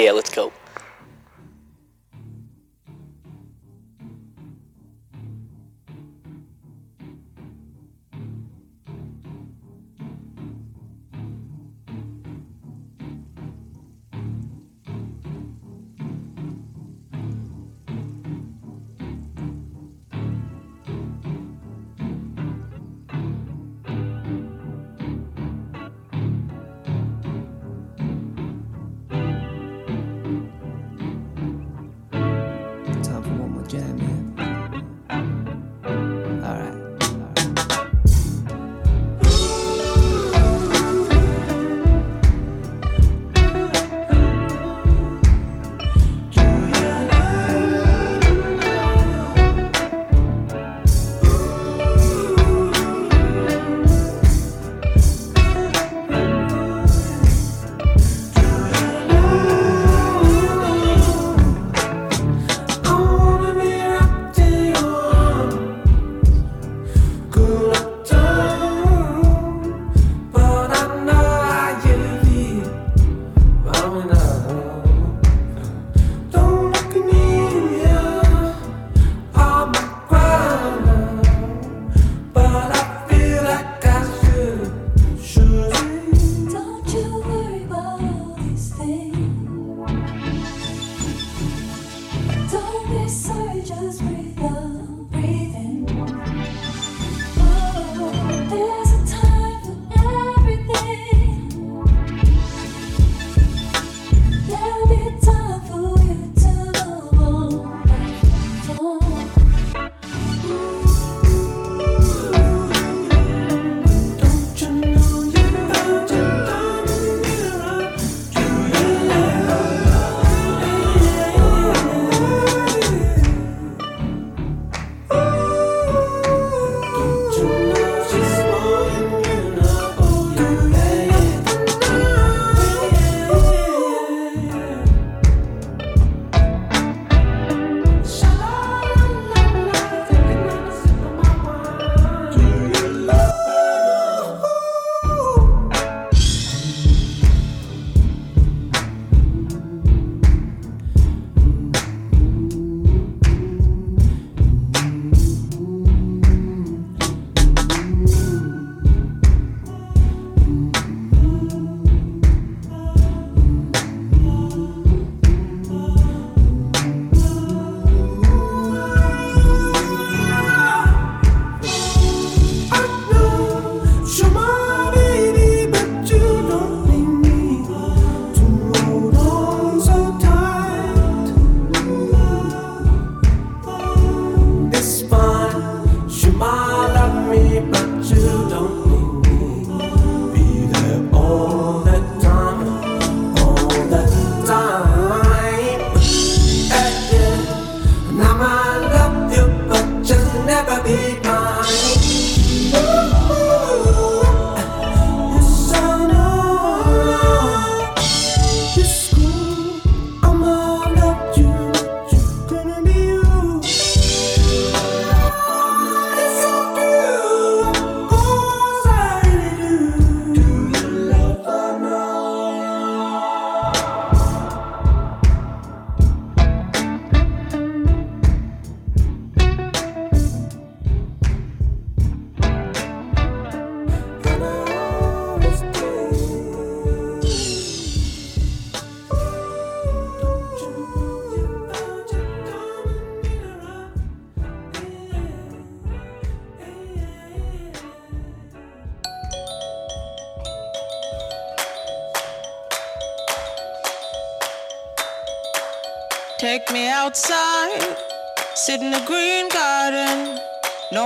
Yeah, let's go.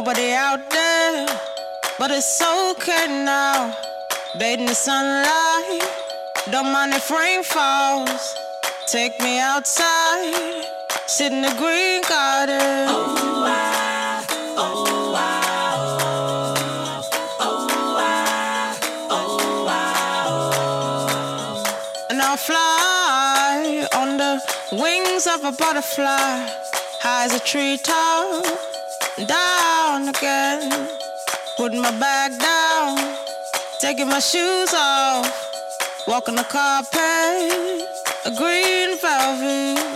Nobody out there, but it's okay now. Bathe in the sunlight, don't mind if rain falls. Take me outside, sit in the green garden. Oh, And I'll fly on the wings of a butterfly, high as a treetop, down again. Put my bag down, taking my shoes off, walking the carpet, a green velvet.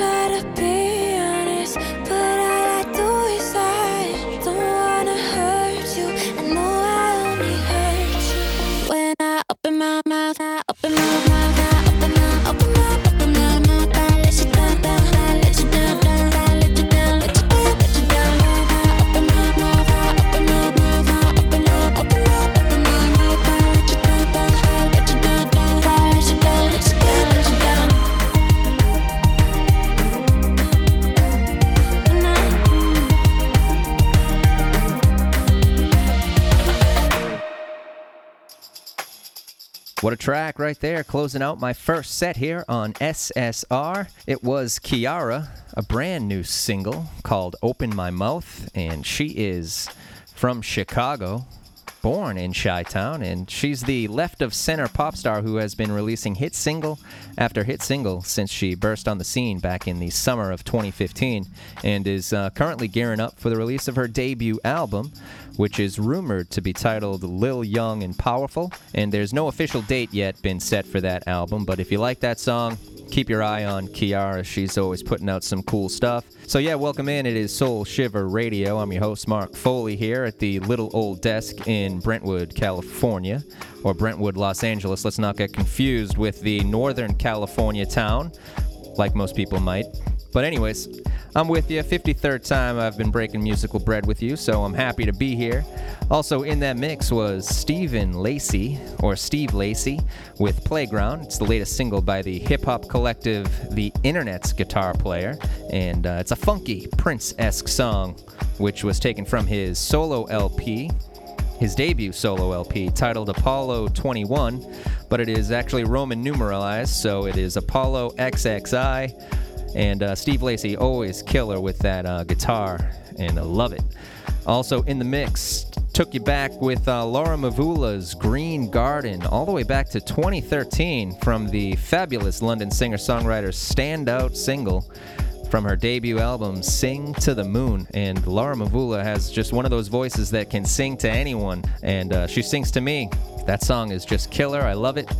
Try to be track right there, closing out my first set here on SSR. It was Kiiara, a brand new single called Open My Mouth, and she is from Chicago, born in Chi Town, and she's the left of center pop star who has been releasing hit single after hit single since she burst on the scene back in the summer of 2015, and is uh, currently gearing up for the release of her debut album, which is rumored to be titled Lil Young and Powerful. And there's no official date yet been set for that album, but if you like that song, keep your eye on Kiiara. She's always putting out some cool stuff. So, yeah, welcome in. It is Soul Shiver Radio. I'm your host, Mark Foley, here at the Little Old Desk in Brentwood, California, or Brentwood, Los Angeles. Let's not get confused with the Northern California town, like most people might. But, anyways, I'm with you. 53rd time I've been breaking musical bread with you, so I'm happy to be here. Also in that mix was Stephen Lacy, or Steve Lacy, with Playground. It's the latest single by the hip hop collective The Internet's Guitar Player, and uh, it's a funky Prince esque song, which was taken from his solo LP his debut solo LP titled Apollo 21, but it is actually Roman numeralized, so it is Apollo XXI. And uh, Steve Lacy always killer with that uh, guitar, and I love it. Also in the mix, took you back with uh, Laura Mvula's Green Garden, all the way back to 2013 from the fabulous London singer songwriter's standout single from her debut album, Sing to the Moon. And Laura Mvula has just one of those voices that can sing to anyone, and uh, she sings to me. That song is just killer. I love it,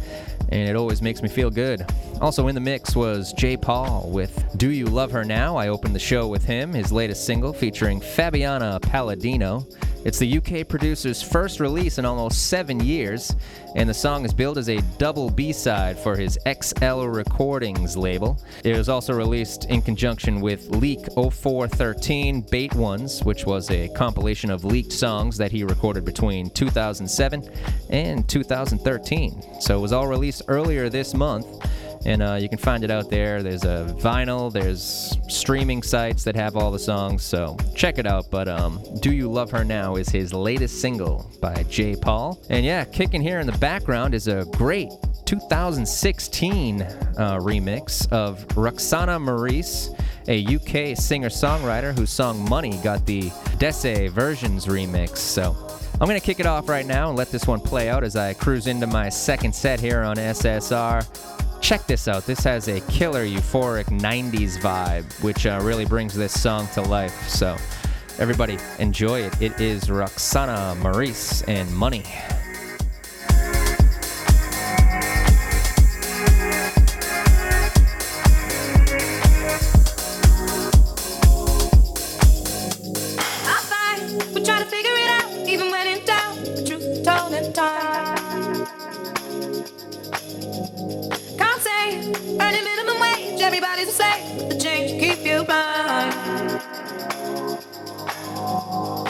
and it always makes me feel good. Also in the mix was Jai Paul with Do You Love Her Now? I opened the show with him, his latest single featuring Fabiana Palladino. It's the UK producer's first release in almost seven years, and the song is billed as a double B side for his XL Recordings label. It was also released in conjunction with Leak 0413 Bait Ones, which was a compilation of leaked songs that he recorded between 2007 and 2013. So it was all released earlier this month and uh, you can find it out there. There's a vinyl, there's streaming sites that have all the songs, so check it out. But um, Do You Love Her Now is his latest single by Jai Paul. And yeah, kicking here in the background is a great 2016 uh, remix of Roxana Maurice, a UK singer songwriter whose song Money got the Desse Versions remix. So I'm going to kick it off right now and let this one play out as I cruise into my second set here on SSR. Check this out. This has a killer euphoric 90s vibe, which uh, really brings this song to life. So, everybody, enjoy it. It is Roxana Maurice and Money. You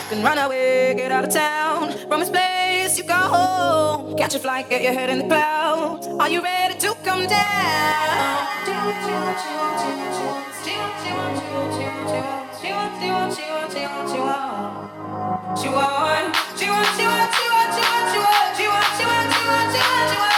can run away, get out of town. From this place you go home. Catch a flight, get your head in the clouds. Are you ready to come down? She want, she want, she want, she want, she want, she want, she want, she want, she want, she want, she want,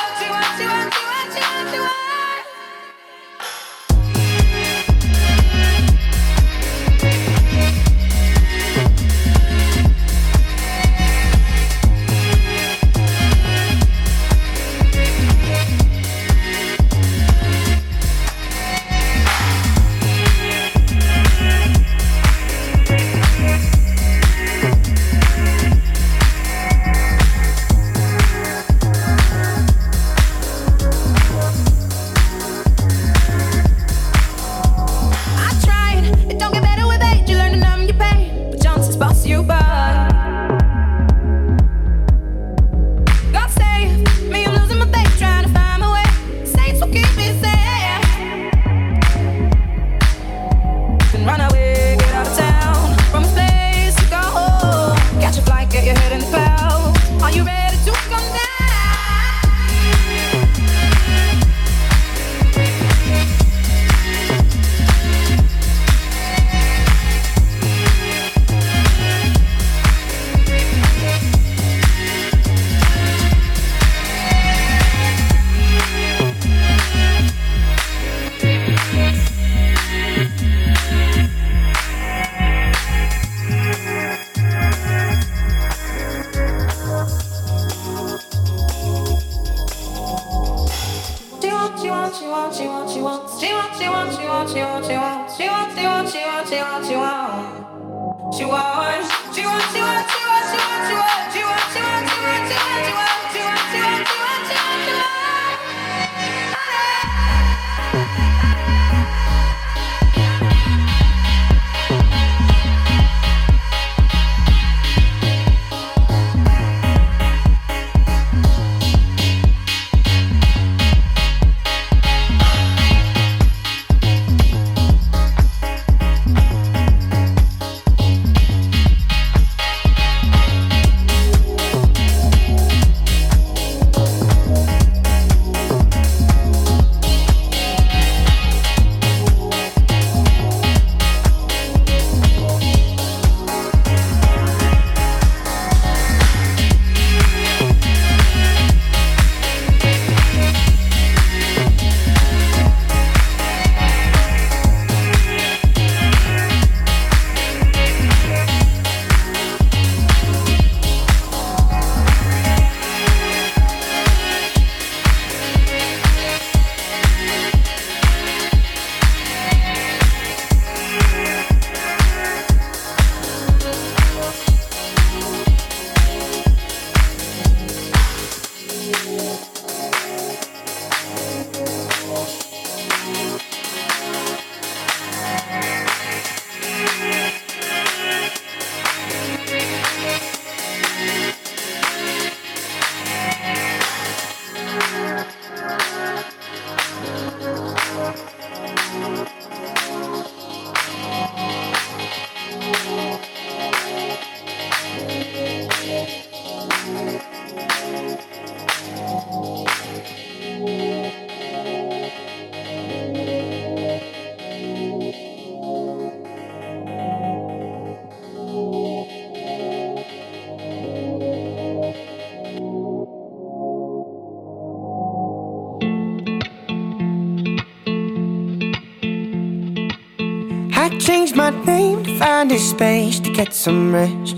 changed my name to find a space to get some rest.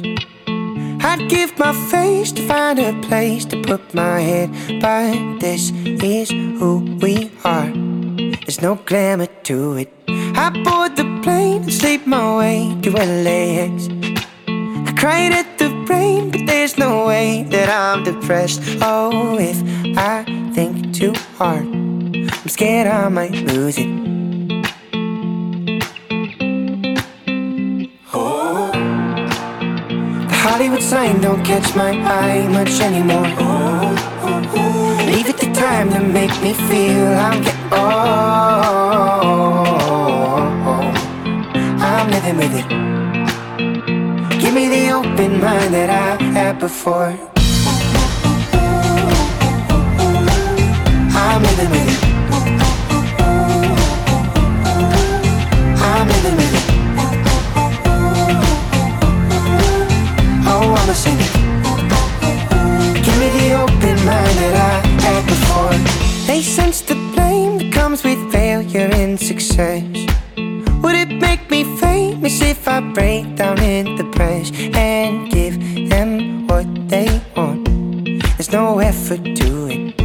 I'd give my face to find a place to put my head, but this is who we are. There's no glamour to it. I board the plane and sleep my way to LAX. I cried at the rain, but there's no way that I'm depressed. Oh, if I think too hard, I'm scared I might lose it. Hollywood sign don't catch my eye much anymore. Leave it to time to make me feel I'm getting oh, I'm living with it. Give me the open mind that I had before. I'm living with it. Sense the blame that comes with failure and success. Would it make me famous if I break down in the press and give them what they want? There's no effort to it.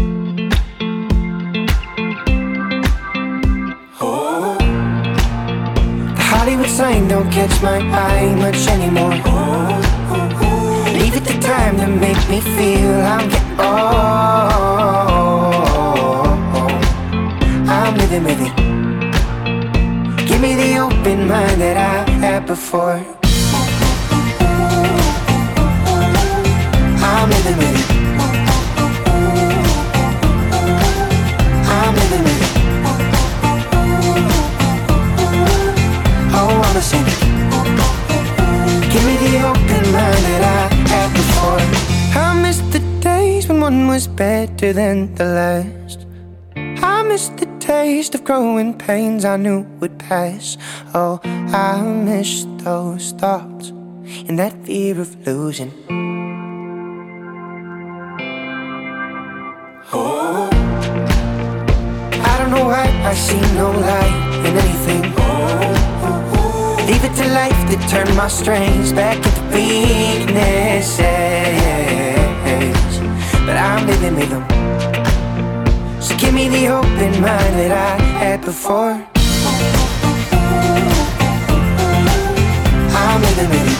The Hollywood sign don't catch my eye much anymore. Leave it to time to make me feel I'm getting oh, living with it. Give me the open mind that I had before. I'm living with it. I'm living with it. Oh, I'm a singer. Give me the open mind that I had before. I miss the days when one was better than the last. Taste of growing pains I knew would pass. Oh, I miss those thoughts and that fear of losing. Oh, I don't know why I see no light in anything. Leave it to life to turn my strengths back into weaknesses. But I'm living with them. Give me the open mind that I had before. I'm living with it.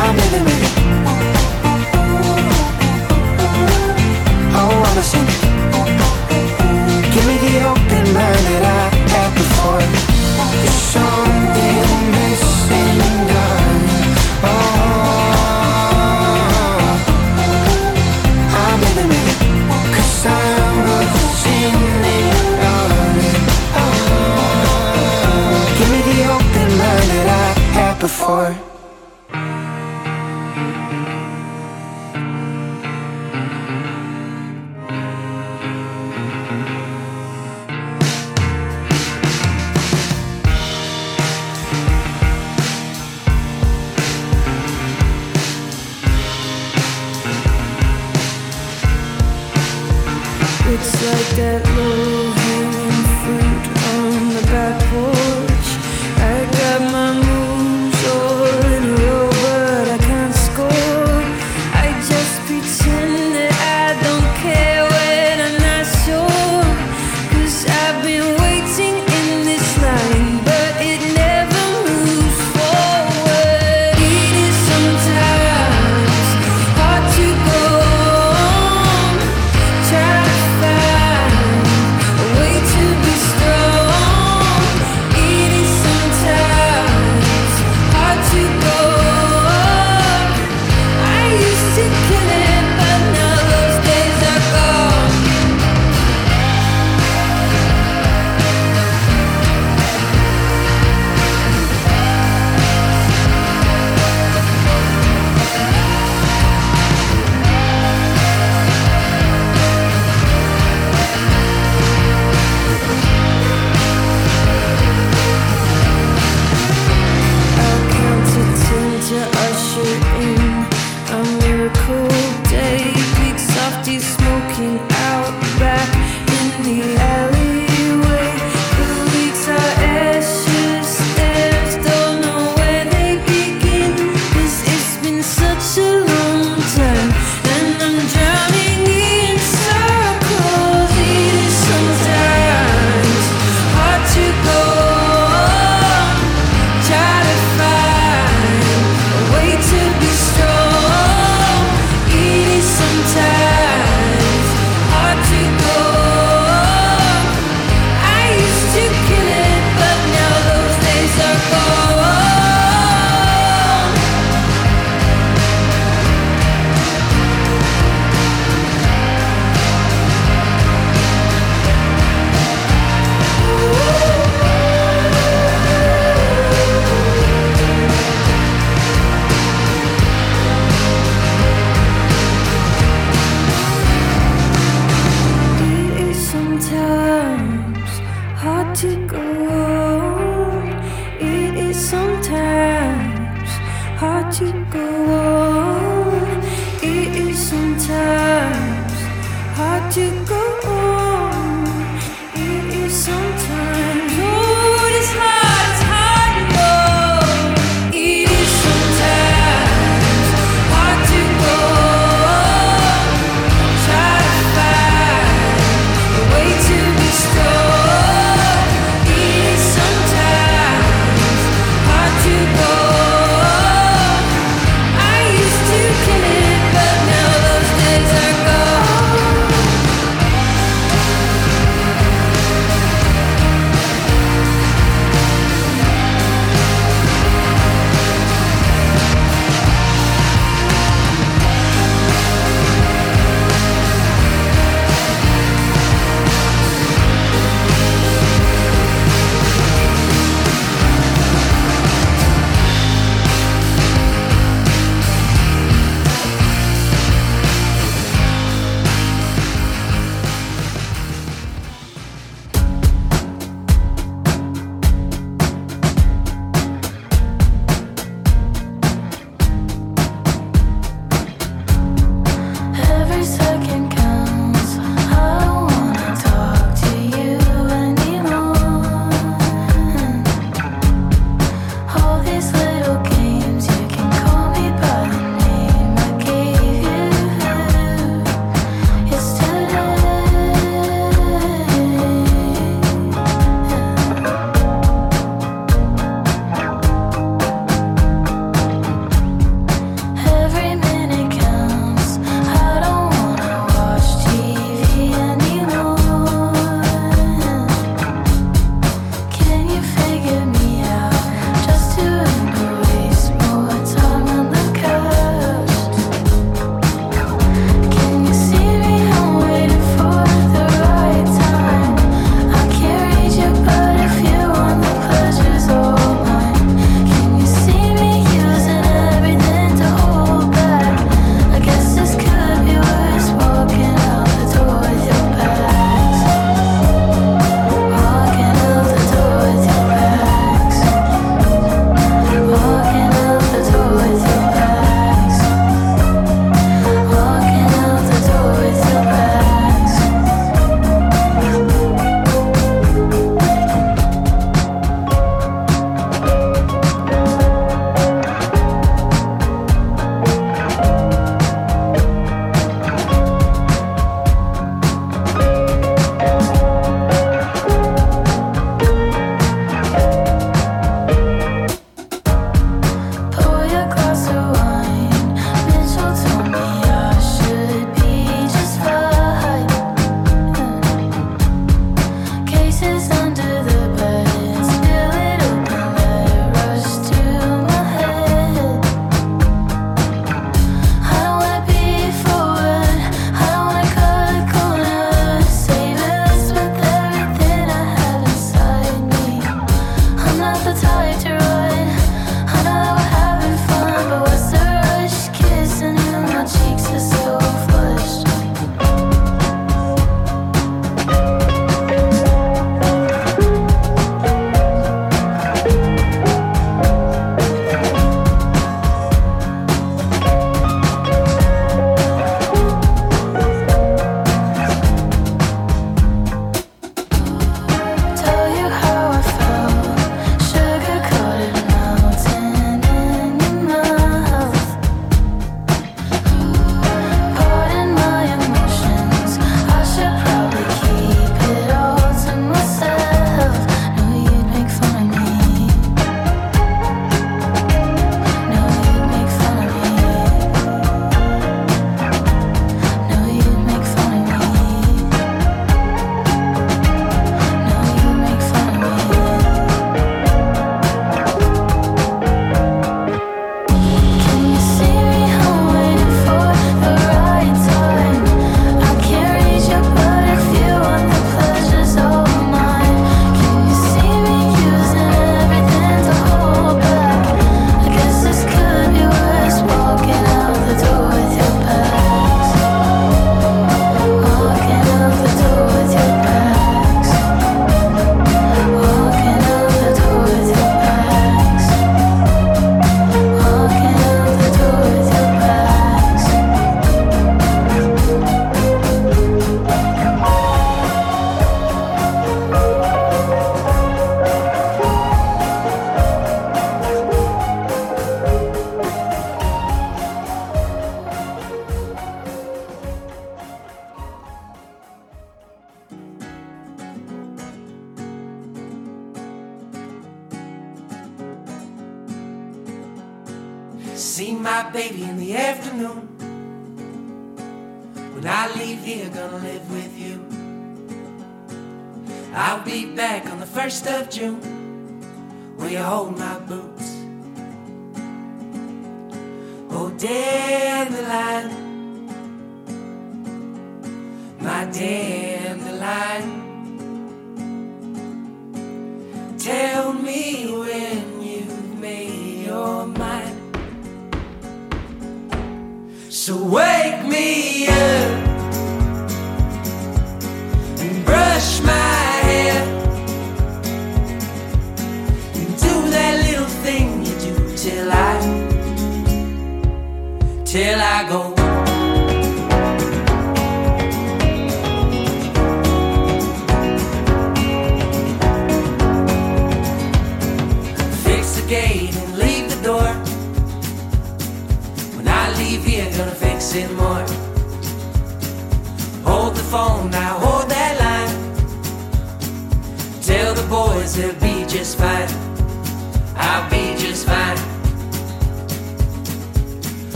I'm living with it. Oh, I'm a singer. Give me the open mind that I had before. There's something missing, had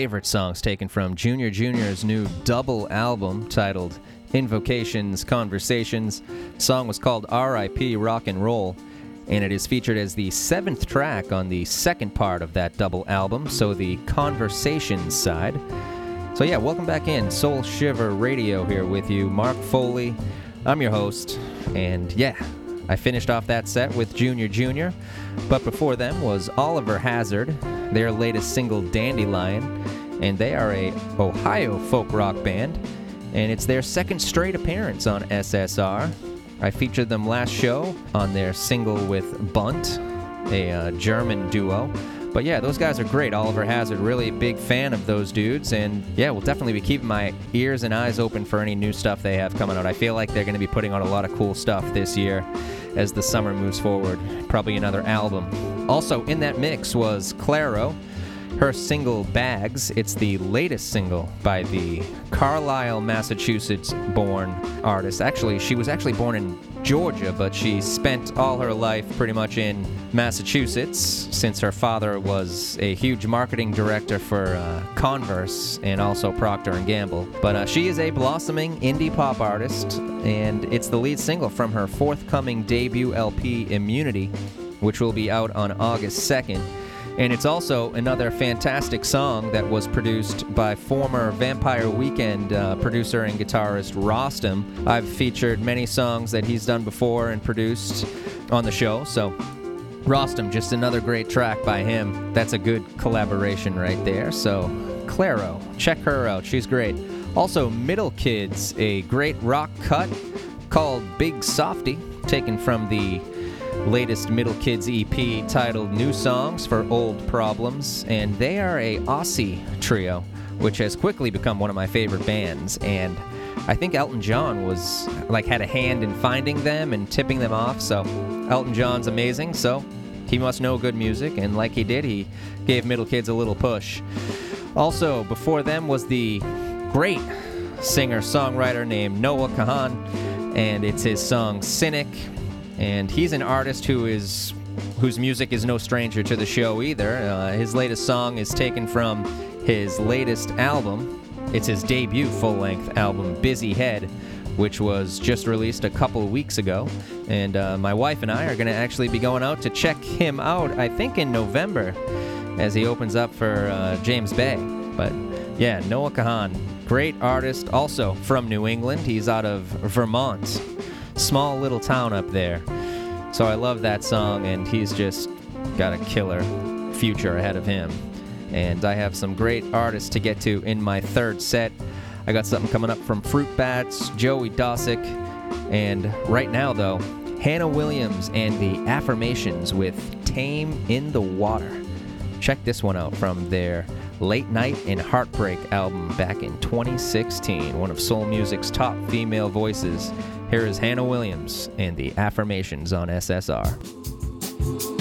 favorite songs taken from Junior Junior's new double album titled Invocations Conversations. The song was called R.I.P. Rock and Roll, and it is featured as the seventh track on the second part of that double album, so the Conversations side. So, yeah, welcome back in. Soul Shiver Radio here with you. Mark Foley. I'm your host. And yeah, I finished off that set with Junior Junior. But before them was Oliver Hazard, their latest single Dandelion. And they are a Ohio folk rock band. And it's their second straight appearance on SSR. I featured them last show on their single with Bunt, a uh, German duo. But yeah, those guys are great. Oliver Hazard, really a big fan of those dudes. And yeah, we'll definitely be keeping my ears and eyes open for any new stuff they have coming out. I feel like they're going to be putting out a lot of cool stuff this year as the summer moves forward. Probably another album. Also, in that mix was Clairo. Her single Bags, it's the latest single by the Carlisle, Massachusetts born artist. Actually, she was actually born in Georgia, but she spent all her life pretty much in Massachusetts since her father was a huge marketing director for uh, Converse and also Procter and Gamble. But uh, she is a blossoming indie pop artist, and it's the lead single from her forthcoming debut LP, Immunity, which will be out on August 2nd. And it's also another fantastic song that was produced by former Vampire Weekend uh, producer and guitarist Rostam. I've featured many songs that he's done before and produced on the show, so Rostam, just another great track by him. That's a good collaboration right there. So, Clairo, check her out. She's great. Also, Middle Kids, a great rock cut called Big Softy, taken from the latest Middle Kids EP titled New Songs for Old Problems, and they are a Aussie trio, which has quickly become one of my favorite bands. And I think Elton John was like had a hand in finding them and tipping them off. So Elton John's amazing. So he must know good music, and like he did, he gave Middle Kids a little push. Also, before them was the great singer songwriter named Noah Kahan, and it's his song Cynic and he's an artist who is whose music is no stranger to the show either. Uh, his latest song is taken from his latest album. It's his debut full-length album, Busy Head, which was just released a couple weeks ago. And uh, my wife and I are going to actually be going out to check him out. I think in November, as he opens up for uh, James Bay. But yeah, Noah Kahan, great artist, also from New England. He's out of Vermont small little town up there. So I love that song, and he's just got a killer future ahead of him. And I have some great artists to get to in my third set. I got something coming up from Fruit Bats, Joey Dosik, and right now, though, Hannah Williams and the Affirmations with Tame in the Water. Check this one out from their Late Night and Heartbreak album back in 2016, one of soul music's top female voices. Here is Hannah Williams and the Affirmations on SSR.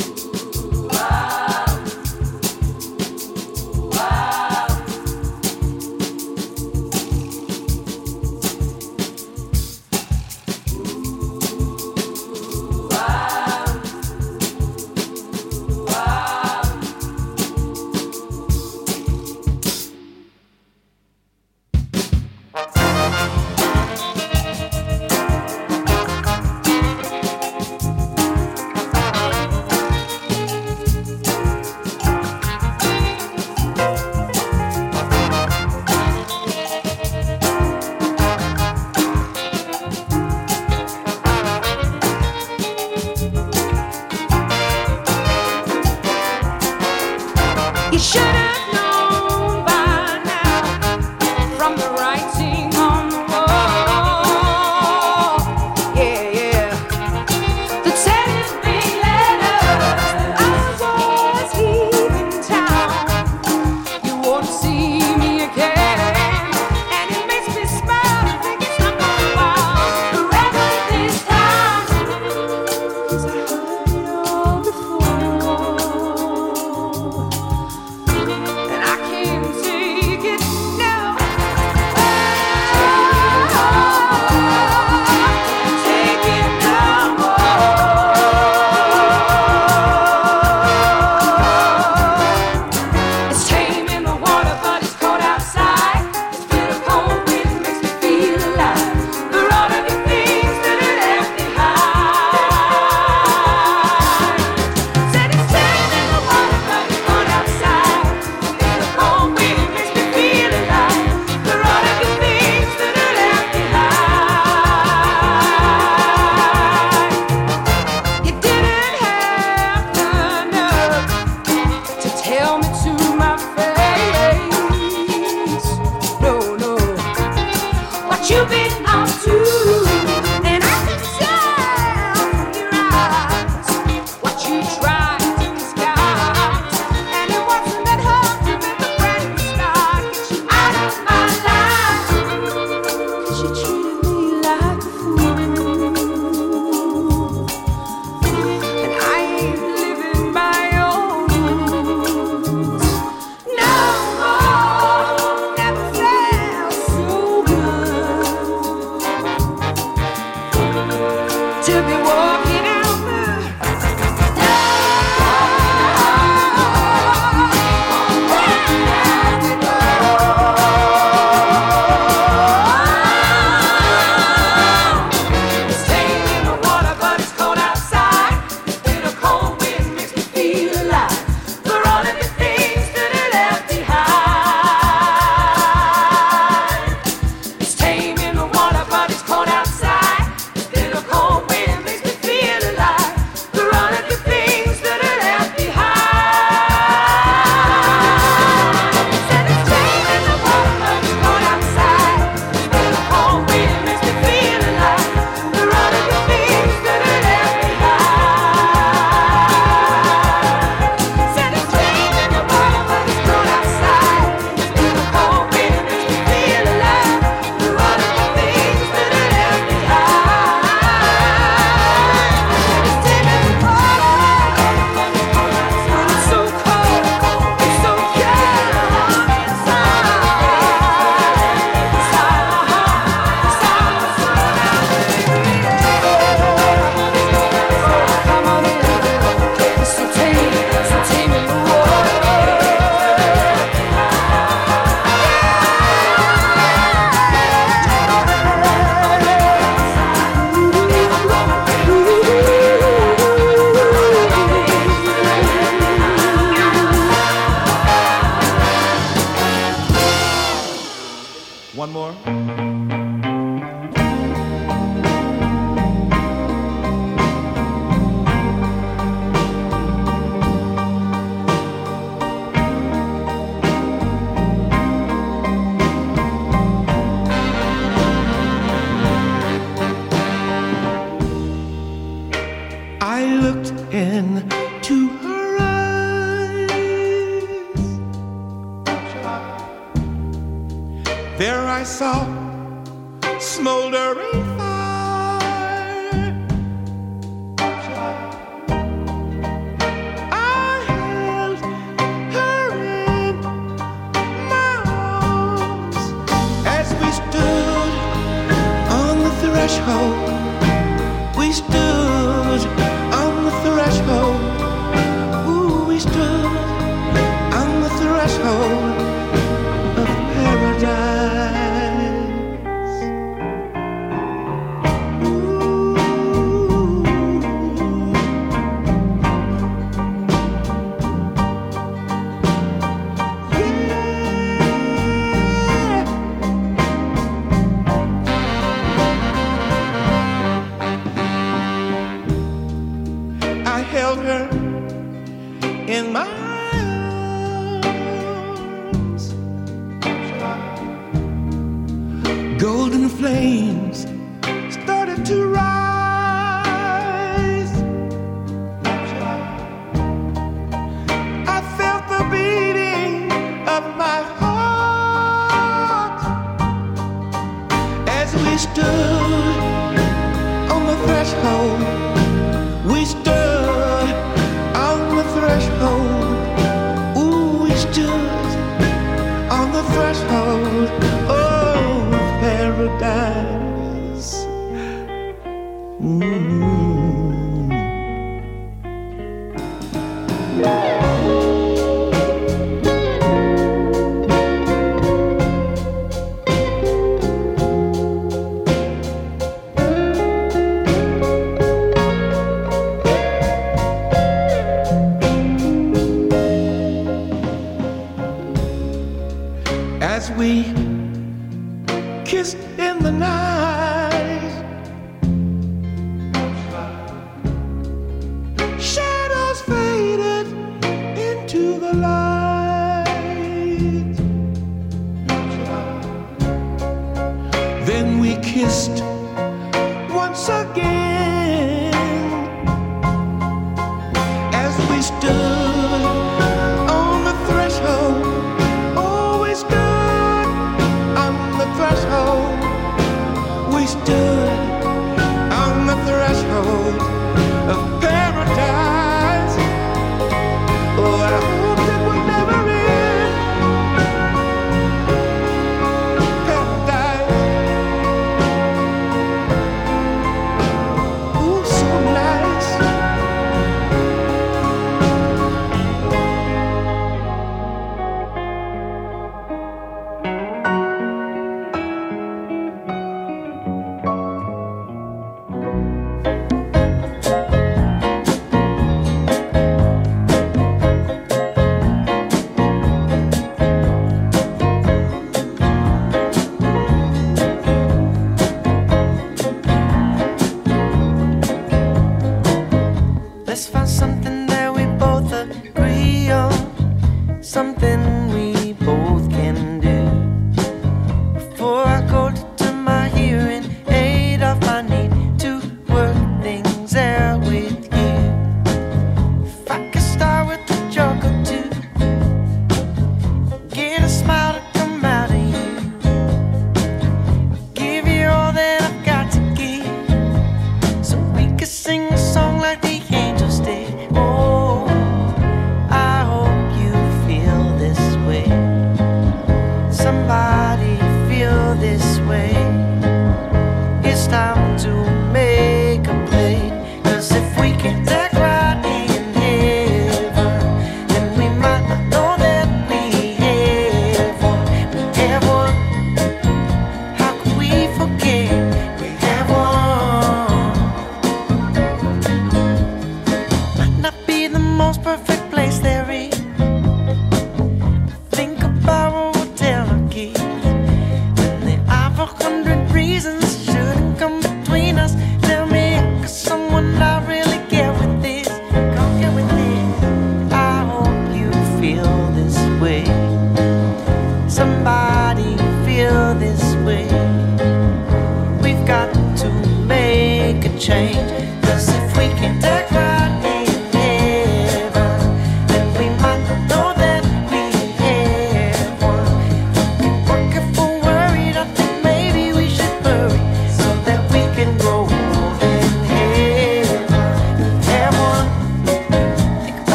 Flames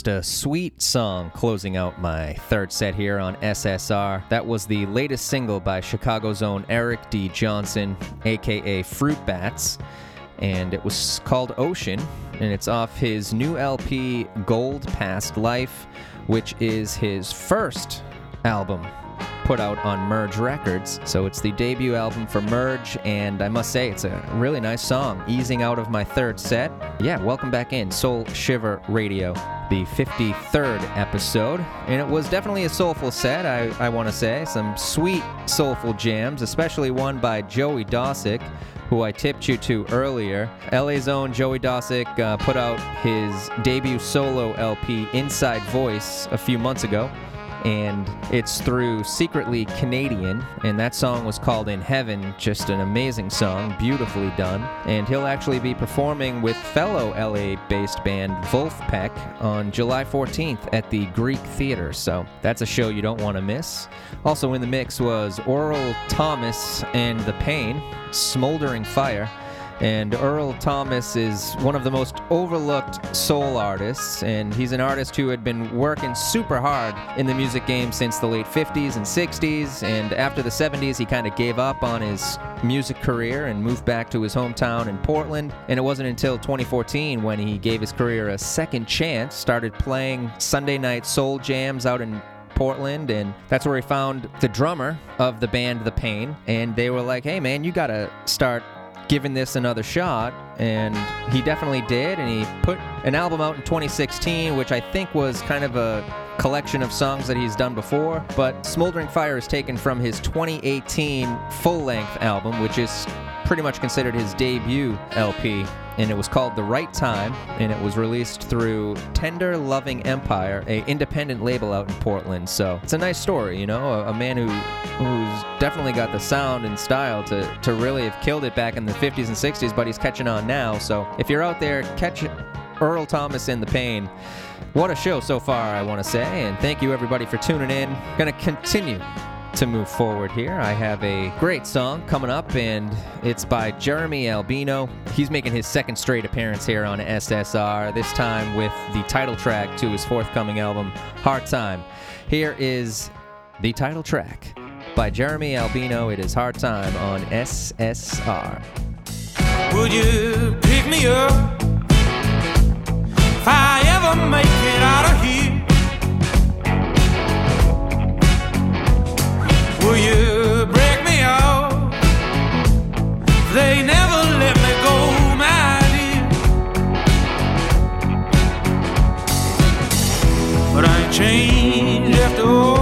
Just a sweet song closing out my third set here on SSR. That was the latest single by Chicago's own Eric D. Johnson, aka Fruit Bats, and it was called Ocean, and it's off his new LP Gold Past Life, which is his first album put out on Merge Records. So it's the debut album for Merge, and I must say it's a really nice song. Easing out of my third set. Yeah, welcome back in Soul Shiver Radio, the 53rd episode. And it was definitely a soulful set, I, I want to say. Some sweet, soulful jams, especially one by Joey Dosik. Who I tipped you to earlier. LA's own Joey Dosik uh, put out his debut solo LP, Inside Voice, a few months ago and it's through Secretly Canadian, and that song was called In Heaven. Just an amazing song, beautifully done. And he'll actually be performing with fellow LA based band Vulfpeck on July 14th at the Greek Theater, so that's a show you don't want to miss. Also in the mix was Ural Thomas and The Pain, Smoldering Fire. And Ural Thomas is one of the most overlooked soul artists, and he's an artist who had been working super hard in the music game since the late 50s and 60s. And after the 70s, he kind of gave up on his music career and moved back to his hometown in Portland. And it wasn't until 2014 when he gave his career a second chance, started playing Sunday night soul jams out in Portland, and that's where he found the drummer of the band The Pain. And they were like, hey, man, you gotta start giving this another shot. And he definitely did. And he put an album out in 2016, which I think was kind of a collection of songs that he's done before. But Smoldering Fire is taken from his 2018 full length album, which is pretty much considered his debut LP, and it was called The Right Time, and it was released through Tender Loving Empire, a independent label out in Portland. So it's a nice story, you know, a, a man who who's definitely got the sound and style to to really have killed it back in the 50s and 60s, but he's catching on now. So if you're out there, catch Ural Thomas in the pain. What a show so far, I want to say, and thank you everybody for tuning in. Gonna continue to move forward here. I have a great song coming up, and it's by Jeremy Albino. He's making his second straight appearance here on SSR, this time with the title track to his forthcoming album, Hard Time. Here is the title track by Jeremy Albino. It is Hard Time on SSR. Would you pick me up if I ever make it out of here? Will you break me off? They never let me go, my dear. But I changed after. All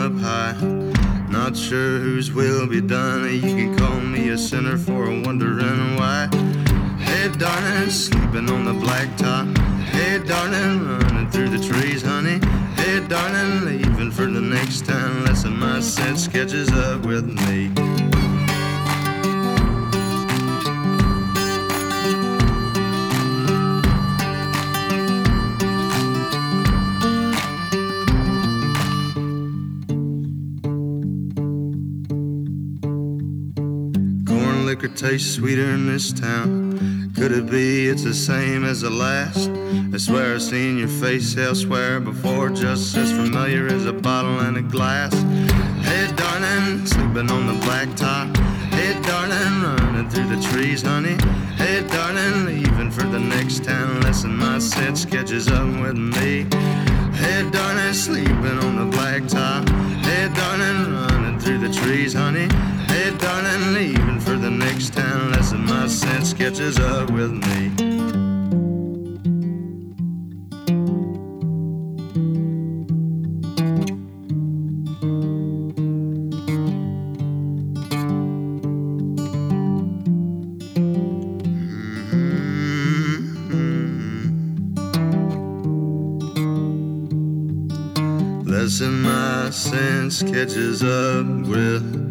up high. Not sure whose will be done. You can call me a sinner for wondering why. Hey, darling, sleeping on the blacktop. Hey, darling, running through the trees, honey. Hey, darling, leaving for the next town. Lesson my set sketches up with me. Tastes sweeter in this town. Could it be it's the same as the last? I swear I've seen your face elsewhere before, just as familiar as a bottle and a glass. Hey, darling, sleeping on the blacktop. Hey, darling, running through the trees, honey. Hey, darling, leaving for the next town. Lesson my set sketches up with me. Hey, darling, sleeping on the blacktop. Hey, darling, through the trees, honey. Hey, darling, leaving for the next town. Lesson my sense catches up with me. Sense catches up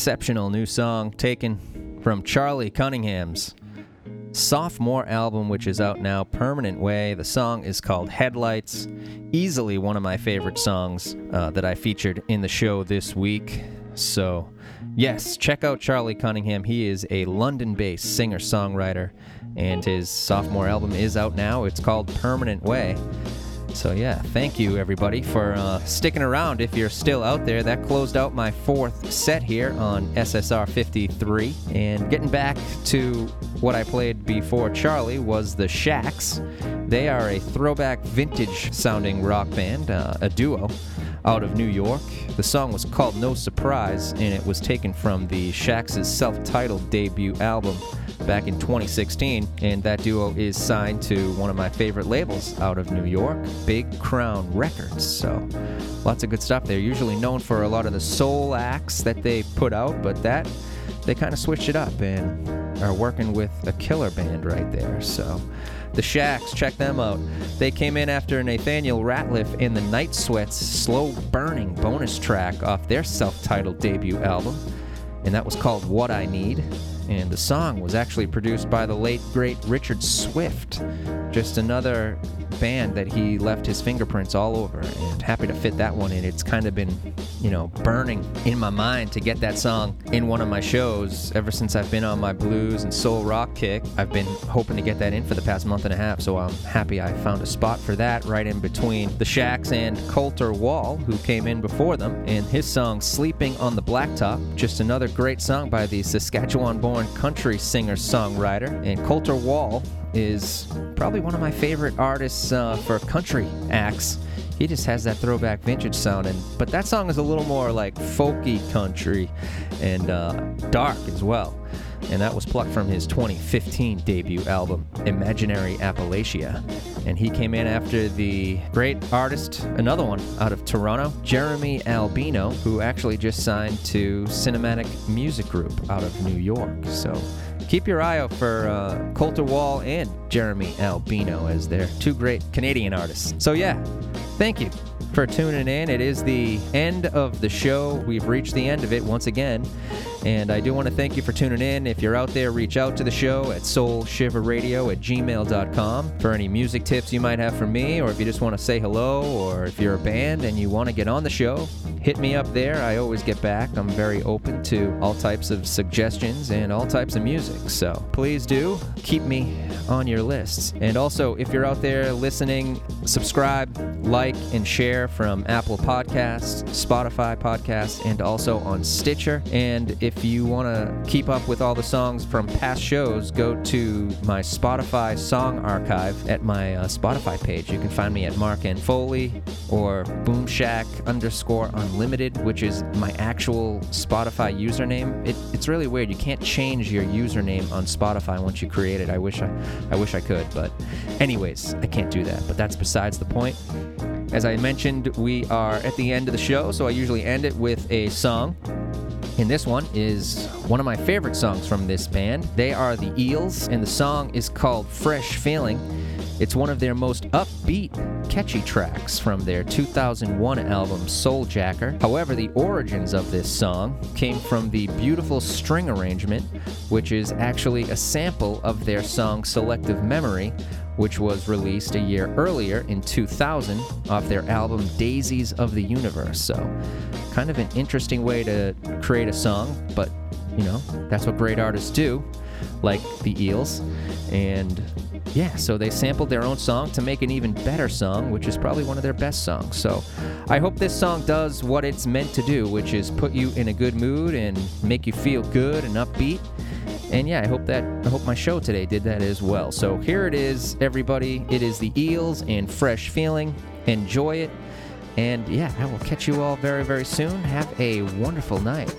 exceptional new song taken from Charlie Cunningham's sophomore album, which is out now, Permanent Way. The song is called Headlights. Easily one of my favorite songs uh, that I featured in the show this week. So, yes, check out Charlie Cunningham. He is a London based singer songwriter, and his sophomore album is out now. It's called Permanent Way. So, yeah, thank you everybody for uh, sticking around if you're still out there. That closed out my fourth set here on SSR 53. And getting back to what I played before Charlie was the Shacks. They are a throwback vintage sounding rock band, uh, a duo out of New York. The song was called No Surprise, and it was taken from the Shacks' self titled debut album back in 2016. And that duo is signed to one of my favorite labels out of New York, Big Crown Records. So lots of good stuff. They're usually known for a lot of the soul acts that they put out, but that they kind of switched it up and are working with a killer band right there. So the Shacks, check them out. They came in after Nathaniel Rateliff in the Night Sweats Slow Burning bonus track off their self titled debut album, and that was called What I Need. And the song was actually produced by the late, great Richard Swift. Just another band that he left his fingerprints all over, and happy to fit that one in. It's kind of been, you know, burning in my mind to get that song in one of my shows ever since I've been on my blues and soul rock kick. I've been hoping to get that in for the past month and a half, so I'm happy I found a spot for that right in between the Shacks and Colter Wall, who came in before them, and his song Sleeping on the Blacktop. Just another great song by the Saskatchewan born country singer songwriter. And Colter Wall is probably one of my favorite artists uh, for country acts. He just has that throwback vintage sound, and but that song is a little more like folky country and uh, dark as well. And that was plucked from his 2015 debut album, Imaginary Appalachia. And he came in after the great artist, another one out of Toronto, Jeremy Albino, who actually just signed to Cinematic Music Group out of New York. So keep your eye out for uh, Colter Wall and Jeremy Albino as they're two great Canadian artists. So yeah, thank you for tuning in. It is the end of the show. We've reached the end of it once again. And I do want to thank you for tuning in. If you're out there, reach out to the show at soulshiverradio at gmail.com for any music tips you might have for me, or if you just want to say hello, or if you're a band and you want to get on the show, hit me up there. I always get back. I'm very open to all types of suggestions and all types of music. So please do keep me on your lists. And also, if you're out there listening, subscribe, like, and share from Apple Podcasts, Spotify Podcasts, and also on Stitcher. And if you want to keep up with all the songs from past shows, go to my Spotify song archive at my uh, Spotify page. You can find me at Mark and Foley or Boomshack underscore unlimited, which is my actual Spotify username. It, it's really weird. You can't change your username on Spotify once you create it. I wish I, I wish I could, but anyways, I can't do that. But that's besides the point. As I mentioned, we are at the end of the show, so I usually end it with a song. And this one is one of my favorite songs from this band. They are the Eels, and the song is called Fresh Feeling. It's one of their most upbeat, catchy tracks from their 2001 album Souljacker. However, the origins of this song came from the beautiful string arrangement, which is actually a sample of their song Selective Memory, which was released a year earlier in 2000 off their album Daisies of the Universe. So, kind of an interesting way to create a song, but you know, that's what great artists do, like the Eels. And yeah, so they sampled their own song to make an even better song, which is probably one of their best songs. So I hope this song does what it's meant to do, which is put you in a good mood and make you feel good and upbeat. And yeah, I hope that I hope my show today did that as well. So here it is, everybody. It is the Eels and Fresh Feeling. Enjoy it. And yeah, I will catch you all very, very soon. Have a wonderful night.